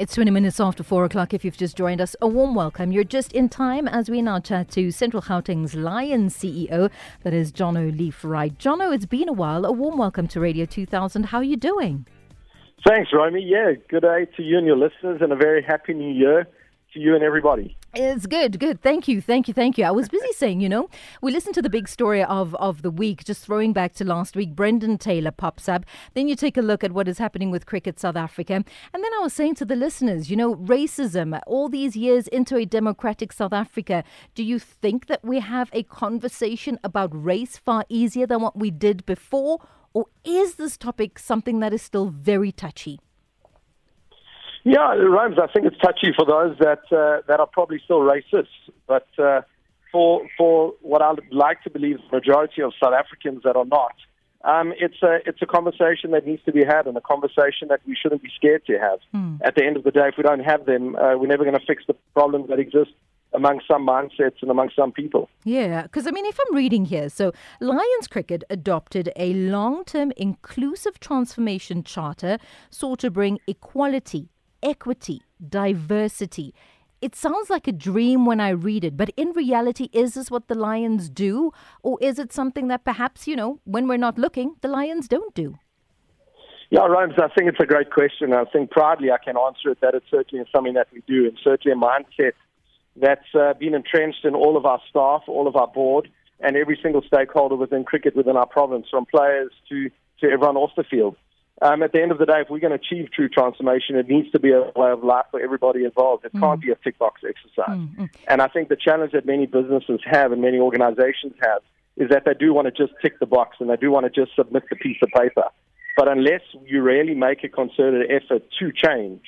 It's 20 minutes after 4 o'clock if you've just joined us. A warm welcome. You're just in time as we now chat to Central Gauteng's Lions CEO, that is Jono Leaf-Wright. Jono, it's been a while. A warm welcome to Radio 2000. How are you doing? Thanks, Romy. Yeah, good day to you and your listeners and a very happy new year to you and everybody. It's good, good. Thank you, thank you, thank you. I was busy saying, you know, we listened to the big story of, of the week, just throwing back to last week. Brendan Taylor pops up. Then you take a look at what is happening with Cricket South Africa. And then I was saying to the listeners, you know, racism, all these years into a democratic South Africa, do you think that we have a conversation about race far easier than what we did before? Or is this topic something that is still very touchy? Yeah, Rhymes. I think it's touchy for those that uh, that are probably still racist, but uh, for for what I would like to believe the majority of South Africans that are not, um, it's a it's a conversation that needs to be had and a conversation that we shouldn't be scared to have. Mm. At the end of the day, if we don't have them, uh, we're never going to fix the problems that exist among some mindsets and among some people. Yeah, because I mean, if I'm reading here, so Lions Cricket adopted a long term inclusive transformation charter sought to bring equality, equity, diversity. It sounds like a dream when I read it, but in reality, is this what the Lions do? Or is it something that perhaps, you know, when we're not looking, the Lions don't do? Yeah, Rhymes, I think it's a great question. I think proudly I can answer it that it certainly something that we do, and certainly a mindset that's uh, been entrenched in all of our staff, all of our board, and every single stakeholder within cricket within our province, from players to, to everyone off the field um, at the end of the day, if we're going to achieve true transformation, it needs to be a way of life for everybody involved. It mm. can't be a tick box exercise. Mm. And I think the challenge that many businesses have and many organizations have is that they do want to just tick the box and they do want to just submit the piece of paper. But unless you really make a concerted effort to change,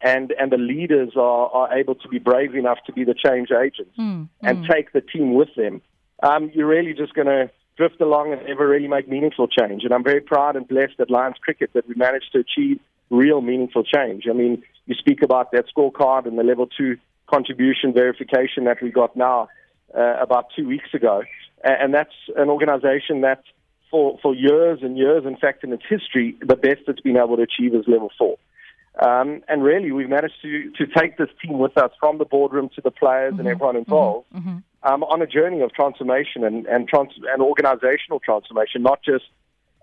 and, and the leaders are, are able to be brave enough to be the change agents mm. and mm. take the team with them, um, you're really just going to drift along and never really make meaningful change. And I'm very proud and blessed at Lions Cricket that we managed to achieve real meaningful change. I mean, you speak about that scorecard and the level two contribution verification that we got now uh, about two weeks ago. And that's an organization that for, for years and years, in fact, in its history, the best it's been able to achieve is level four. Um, and really, we've managed to, to take this team with us from the boardroom to the players mm-hmm. and everyone involved. Mm-hmm. Um, on a journey of transformation and and, trans- and organizational transformation, not just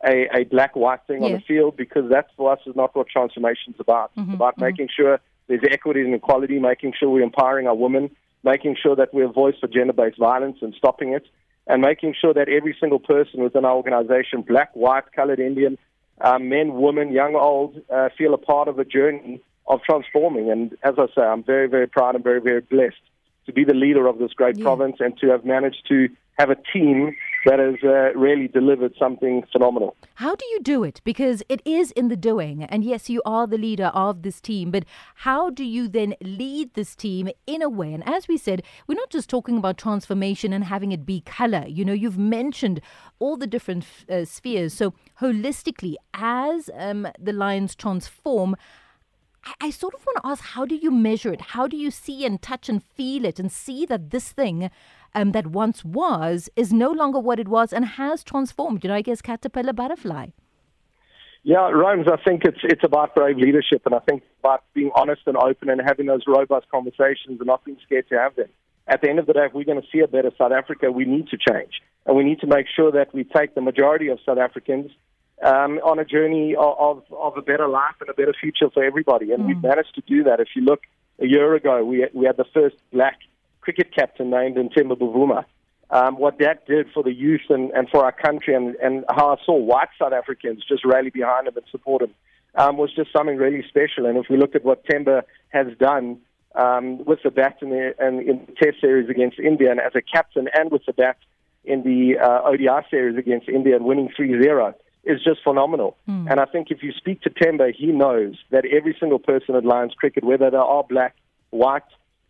a, a black white thing yeah. on the field, because that for us is not what transformation is about. Mm-hmm, it's about mm-hmm. making sure there's equity and equality, making sure we're empowering our women, making sure that we're a voice for gender based violence and stopping it, and making sure that every single person within our organization, black, white, colored, Indian, uh, men, women, young, old, uh, feel a part of a journey of transforming. And as I say, I'm very, very proud and very, very blessed to be the leader of this great yeah. province and to have managed to have a team that has uh, really delivered something phenomenal. How do you do it? Because it is in the doing. And yes, you are the leader of this team, but how do you then lead this team in a way? And as we said, we're not just talking about transformation and having it be color. You know, you've mentioned all the different uh, spheres. So, holistically, as um, the Lions transform, I, sort of want to ask how do you measure it? How do you see and touch and feel it and see that this thing um, that once was is no longer what it was and has transformed? You know, I guess caterpillar butterfly. Yeah, Rhymes, I think it's it's about brave leadership and I think about being honest and open and having those robust conversations and not being scared to have them. At the end of the day, if we're going to see a better South Africa, we need to change. And we need to make sure that we take the majority of South Africans um, on a journey of, of, a better life and a better future for everybody. And mm. we've managed to do that. If you look a year ago, we, we had the first black cricket captain named in Temba Bavuma. Um, what that did for the youth and, and for our country, and, and how I saw white South Africans just rally behind him and support him, um, was just something really special. And if we look at what Temba has done um, with the bat in the, in, in the Test series against India, and as a captain, and with the bat in the uh, ODI series against India and winning 3 0, is just phenomenal. Mm. And I think if you speak to Temba, he knows that every single person at Lions Cricket, whether they are black, white,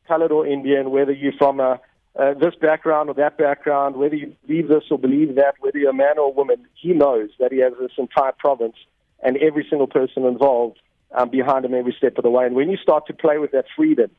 colored, or Indian, whether you're from a, uh, this background or that background, whether you believe this or believe that, whether you're a man or a woman, he knows that he has this entire province and every single person involved um, behind him every step of the way. And when you start to play with that freedom,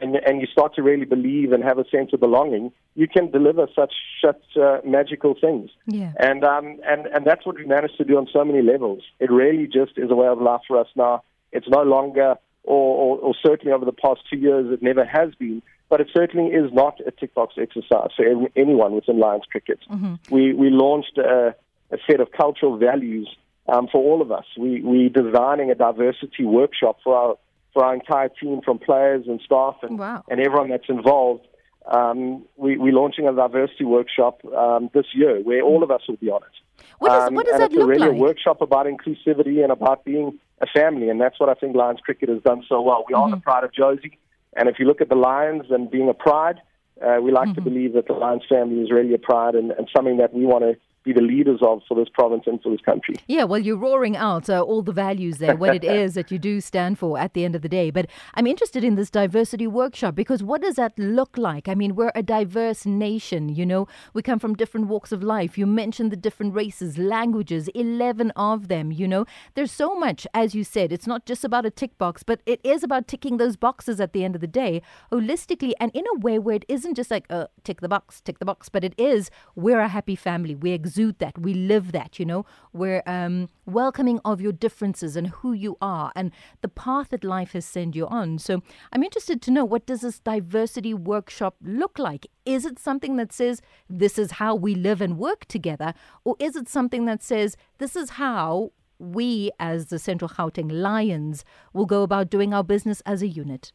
and, and you start to really believe and have a sense of belonging, you can deliver such such uh, magical things. Yeah. And um and and that's what we managed to do on so many levels. It really just is a way of life for us now. It's no longer or, or, or certainly over the past two years, it never has been. But it certainly is not a tick box exercise for anyone within Lions cricket. Mm-hmm. We, we launched a, a set of cultural values um, for all of us. We, we're designing a diversity workshop for our, for our entire team, from players and staff and, wow. and everyone that's involved. Um, we, we're launching a diversity workshop um, this year where all of us will be on it. What, is, what does um, that look like? It's really a workshop about inclusivity and about being a family, and that's what I think Lions cricket has done so well. We mm-hmm. are the pride of Jozi, and if you look at the Lions and being a pride, uh, we like mm-hmm. to believe that the Lions family is really a pride and, and something that we want to be the leaders of for this province and for this country. Yeah, well, you're roaring out uh, all the values there, what it is that you do stand for at the end of the day. But I'm interested in this diversity workshop because what does that look like? I mean, we're a diverse nation, you know, we come from different walks of life. You mentioned the different races, languages, 11 of them, you know. There's so much, as you said, it's not just about a tick box, but it is about ticking those boxes at the end of the day, holistically, and in a way where it isn't just like, uh, tick the box, tick the box, but it is, we're a happy family. We exist exude that. We live that, you know. We're um, welcoming of your differences and who you are and the path that life has sent you on. So I'm interested to know what does this diversity workshop look like? Is it something that says this is how we live and work together? Or is it something that says this is how we as the Central Gauteng Lions will go about doing our business as a unit?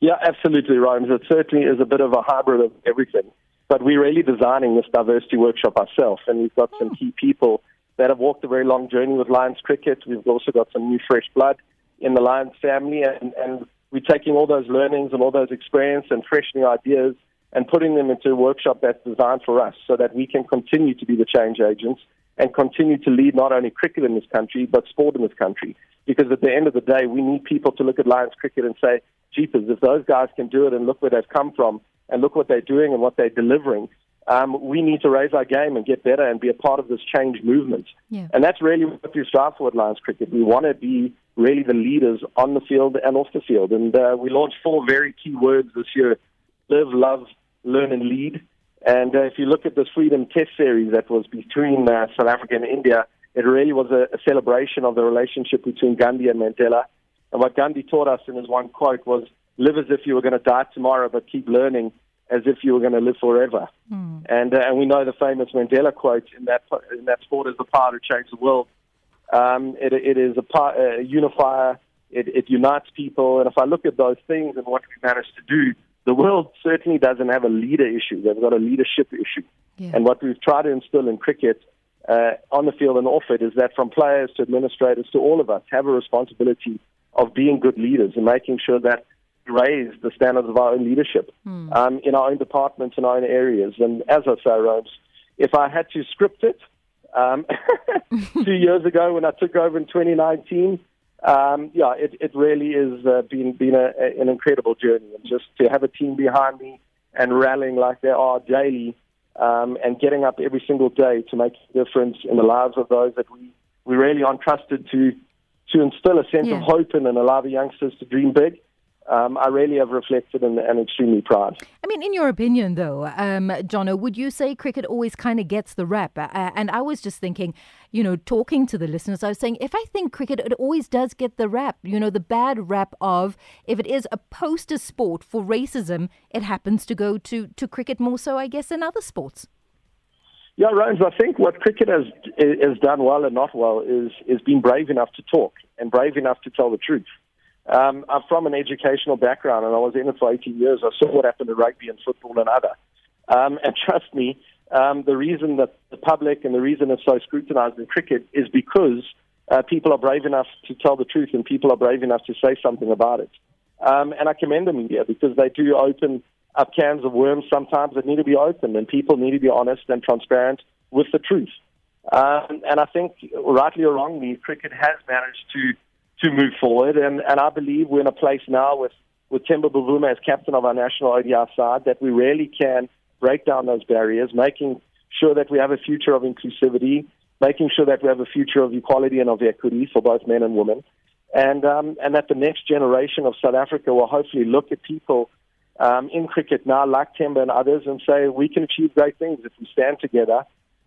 Yeah, absolutely, Rhymes. It certainly is a bit of a hybrid of everything. But we're really designing this diversity workshop ourselves, and we've got some hmm. key people that have walked a very long journey with Lions cricket. We've also got some new fresh blood in the Lions family, and, and we're taking all those learnings and all those experience and fresh new ideas and putting them into a workshop that's designed for us so that we can continue to be the change agents and continue to lead not only cricket in this country, but sport in this country. Because at the end of the day, we need people to look at Lions cricket and say, jeepers, if those guys can do it and look where they've come from, and look what they're doing and what they're delivering. Um, we need to raise our game and get better and be a part of this change movement. Yeah. And that's really what we strive for at Lions Cricket. We want to be really the leaders on the field and off the field. And uh, we launched four very key words this year live, love, learn, and lead. And uh, if you look at this Freedom Test series that was between uh, South Africa and India, it really was a, a celebration of the relationship between Gandhi and Mandela. And what Gandhi taught us in his one quote was live as if you were going to die tomorrow, but keep learning as if you were going to live forever. Mm. And uh, and we know the famous Mandela quote in that in that sport is the power to change the world. Um, it, it is a, part, a unifier. It, it unites people. And if I look at those things and what we managed to do, the world certainly doesn't have a leader issue. They've got a leadership issue. Yeah. And what we've tried to instill in cricket, uh, on the field and off it, is that from players to administrators to all of us have a responsibility of being good leaders and making sure that raise the standards of our own leadership mm. um, in our own departments, in our own areas. And as I say, Rose, if I had to script it, um, two years ago when I took over in 2019, um, yeah, it, it really has uh, been been a, a, an incredible journey, and just to have a team behind me and rallying like they are daily, um, and getting up every single day to make a difference in the lives of those that we we really are entrusted to to instill a sense yeah. of hope in and allow the youngsters to dream big um, I really have reflected and, and extremely proud. I mean, in your opinion, though, um, Jono, would you say cricket always kind of gets the rep? Uh, and I was just thinking, you know, talking to the listeners, I was saying, if I think cricket, it always does get the rap, you know, the bad rap of if it is a poster sport for racism, it happens to go to, to cricket more so, I guess, than other sports. Yeah, Rose, I think what cricket has has done well and not well is is being brave enough to talk and brave enough to tell the truth. Um, I'm from an educational background, and I was in it for 18 years. I saw what happened to rugby and football and other. Um, and trust me, um, the reason that the public and the reason it's so scrutinized in cricket is because uh, people are brave enough to tell the truth and people are brave enough to say something about it. Um, and I commend the media because they do open up cans of worms sometimes that need to be opened, and people need to be honest and transparent with the truth. Um, and I think, rightly or wrongly, cricket has managed to to move forward. And, and I believe we're in a place now with, with Temba Bavuma as captain of our national ODI side that we really can break down those barriers, making sure that we have a future of inclusivity, making sure that we have a future of equality and of equity for both men and women, and, um, and that the next generation of South Africa will hopefully look at people um, in cricket now, like Temba and others, and say we can achieve great things if we stand together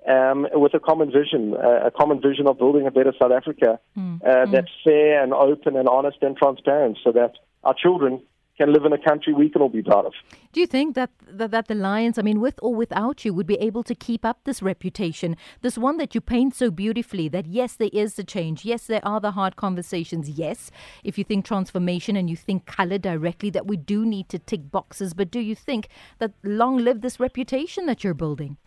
um, with a common vision, uh, a common vision of building a better South Africa mm. Uh, mm. that's fair and open and honest and transparent so that our children can live in a country we can all be proud of. Do you think that, that, that the Lions, I mean, with or without you, would be able to keep up this reputation, this one that you paint so beautifully? That yes, there is the change. Yes, there are the hard conversations. Yes, if you think transformation and you think color directly, that we do need to tick boxes. But do you think that long live this reputation that you're building?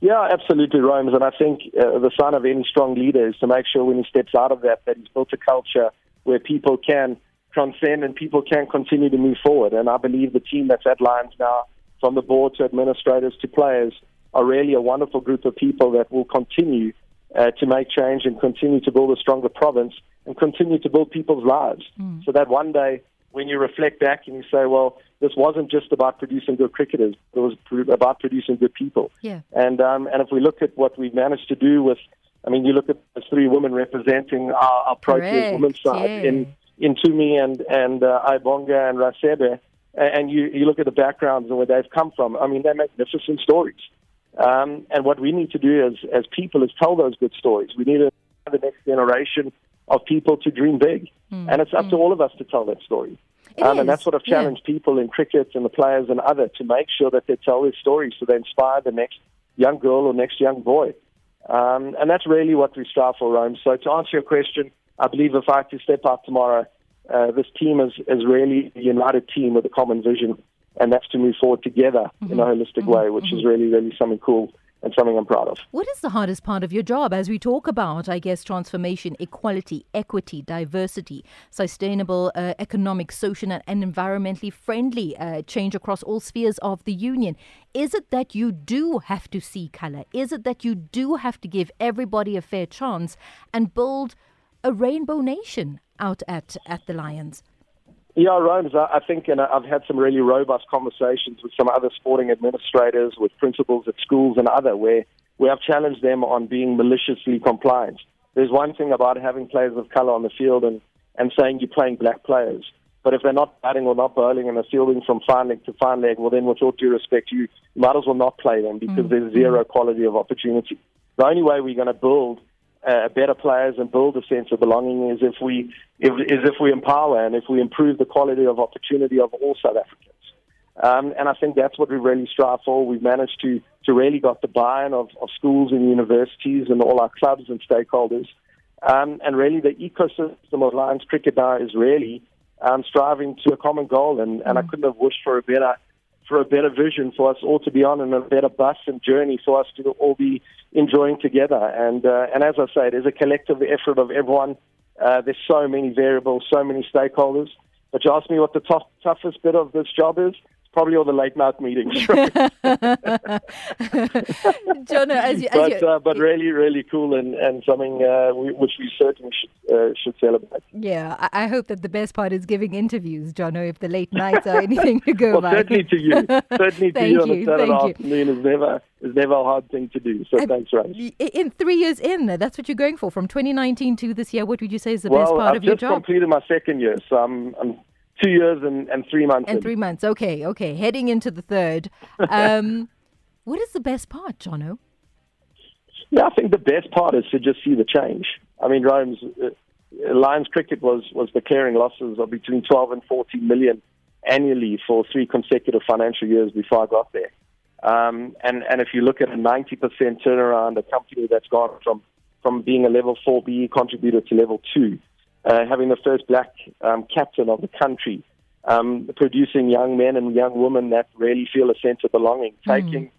Yeah, absolutely, Rhymes. And I think uh, the sign of any strong leader is to make sure when he steps out of that, that he's built a culture where people can transcend and people can continue to move forward. And I believe the team that's at Lions now, from the board to administrators to players, are really a wonderful group of people that will continue uh, to make change and continue to build a stronger province and continue to build people's lives. Mm. So that one day, when you reflect back and you say, well, this wasn't just about producing good cricketers, it was about producing good people. Yeah. And, um, and if we look at what we've managed to do with, I mean, you look at the three women representing our, our Proteas women's side yeah. in in Tumi and and uh, Ayabonga and Raisibe, and you you look at the backgrounds and where they've come from. I mean, they're magnificent stories. Um, and what we need to do as as people is tell those good stories. We need to the next generation of people to dream big, mm. and it's up mm. to all of us to tell that story. Um, and that's what I've challenged yeah. people in cricket and the players and other to make sure that they tell their stories so they inspire the next young girl or next young boy. Um, and that's really what we strive for, Rome. So to answer your question, I believe if I have to step up tomorrow, uh, this team is, is really a united team with a common vision, and that's to move forward together mm-hmm. in a holistic mm-hmm. way, which mm-hmm. is really, really something cool and something I'm proud of. What is the hardest part of your job as we talk about, I guess, transformation, equality, equity, diversity, sustainable, uh, economic, social, and, environmentally friendly uh, change across all spheres of the union? Is it that you do have to see color? Is it that you do have to give everybody a fair chance and build a rainbow nation out at, at the Lions? Yeah, Rhymes, I think, and I've had some really robust conversations with some other sporting administrators, with principals at schools and other, where we have challenged them on being maliciously compliant. There's one thing about having players of color on the field and, and saying you're playing black players. But if they're not batting or not bowling and they're fielding from fine leg to fine leg, well, then with all due respect, you might as well not play them because mm-hmm. there's zero quality of opportunity. The only way we're going to build uh, better players and build a sense of belonging is if we if, is if we empower and if we improve the quality of opportunity of all South Africans. Um, and I think that's what we really strive for. We've managed to to really got the buy-in of, of schools and universities and all our clubs and stakeholders. Um, and really, the ecosystem of Lions cricket now is really um, striving to a common goal. And, and I couldn't have wished for a better for a better vision for us all to be on and a better bus and journey for us to all be enjoying together. And uh, and as I say, it is a collective effort of everyone. Uh, there's so many variables, so many stakeholders. But you ask me what the tough, toughest bit of this job is probably all the late night meetings. John, as you, as but, uh, but really, really cool and, and something uh, we, which we certainly should, uh, should celebrate. Yeah, I, I, hope that the best part is giving interviews, John, if the late nights are anything to go well, by. Certainly to you. Certainly to you on a Saturday afternoon is never, is never a hard thing to do. So thanks, Ray. In three years in, that's what you're going for. From 2019 to this year, what would you say is the well, best part I've of your job? Well, I've just completed my second year, so I'm, I'm two years and, and three months. And in. three months. Okay, okay. Heading into the third. Um, what is the best part, Jono? Yeah, I think the best part is to just see the change. I mean, Rome's uh, Lions cricket was was declaring losses of between 12 and 14 million annually for three consecutive financial years before I got there. Um, and and if you look at a 90% turnaround, a company that's gone from from being a level 4B contributor to level two, uh, having the first black um, captain of the country, um, producing young men and young women that really feel a sense of belonging, mm. taking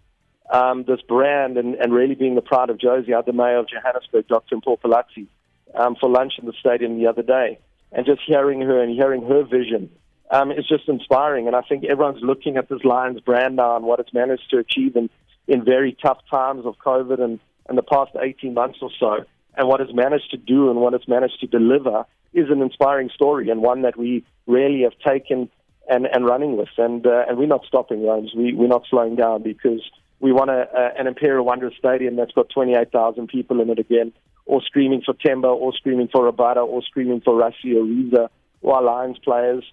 um, this brand and, and really being the pride of Jozi, the mayor of Johannesburg, Dr. Mpho um, for lunch in the stadium the other day. And just hearing her and hearing her vision um, is just inspiring. And I think everyone's looking at this Lions brand now and what it's managed to achieve in, in very tough times of COVID and, and the past 18 months or so and what it's managed to do and what it's managed to deliver is an inspiring story and one that we really have taken and, and running with. And, uh, and we're not stopping, Rose. We, we're not slowing down because we want a, a, an Imperial Wanderers Stadium that's got 28,000 people in it again, or screaming for Temba, or screaming for Rabada, or screaming for Rassie or Reeza, or our Lions players.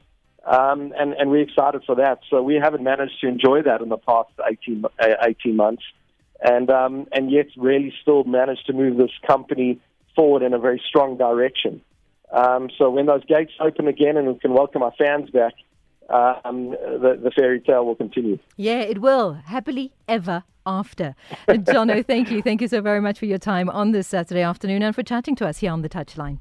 Um, and, and we're excited for that. So we haven't managed to enjoy that in the past 18, uh, 18 months. And um, and yet really still managed to move this company forward in a very strong direction. Um, so when those gates open again and we can welcome our fans back, um, the, the fairy tale will continue. Yeah, it will. Happily ever after. Jono, thank you. Thank you so very much for your time on this Saturday afternoon and for chatting to us here on the Touchline.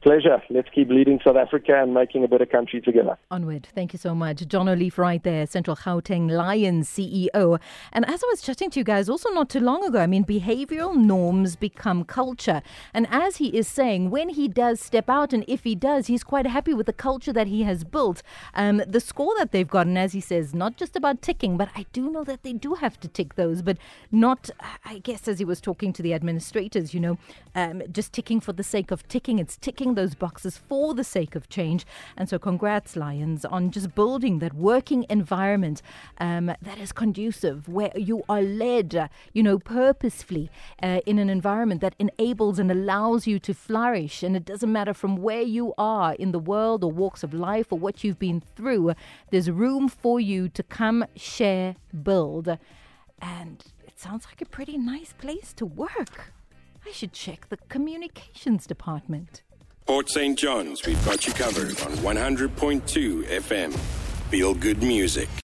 Pleasure. Let's keep leading South Africa and making a better country together. Onward. Thank you so much. John Leaf-Wright there, Central Gauteng Lions CEO. And as I was chatting to you guys also not too long ago, I mean, behavioral norms become culture. And as he is saying, when he does step out, and if he does, he's quite happy with the culture that he has built. Um, the score that they've gotten, as he says, not just about ticking, but I do know that they do have to tick those, but not, I guess, as he was talking to the administrators, you know, um, just ticking for the sake of ticking. It's those boxes for the sake of change. And so, congrats, Lions, on just building that working environment um, that is conducive, where you are led, you know, purposefully uh, in an environment that enables and allows you to flourish. And it doesn't matter from where you are in the world or walks of life or what you've been through, there's room for you to come, share, build. And it sounds like a pretty nice place to work. I should check the communications department. Port St. John's, we've got you covered on 100.2 FM. Feel good music.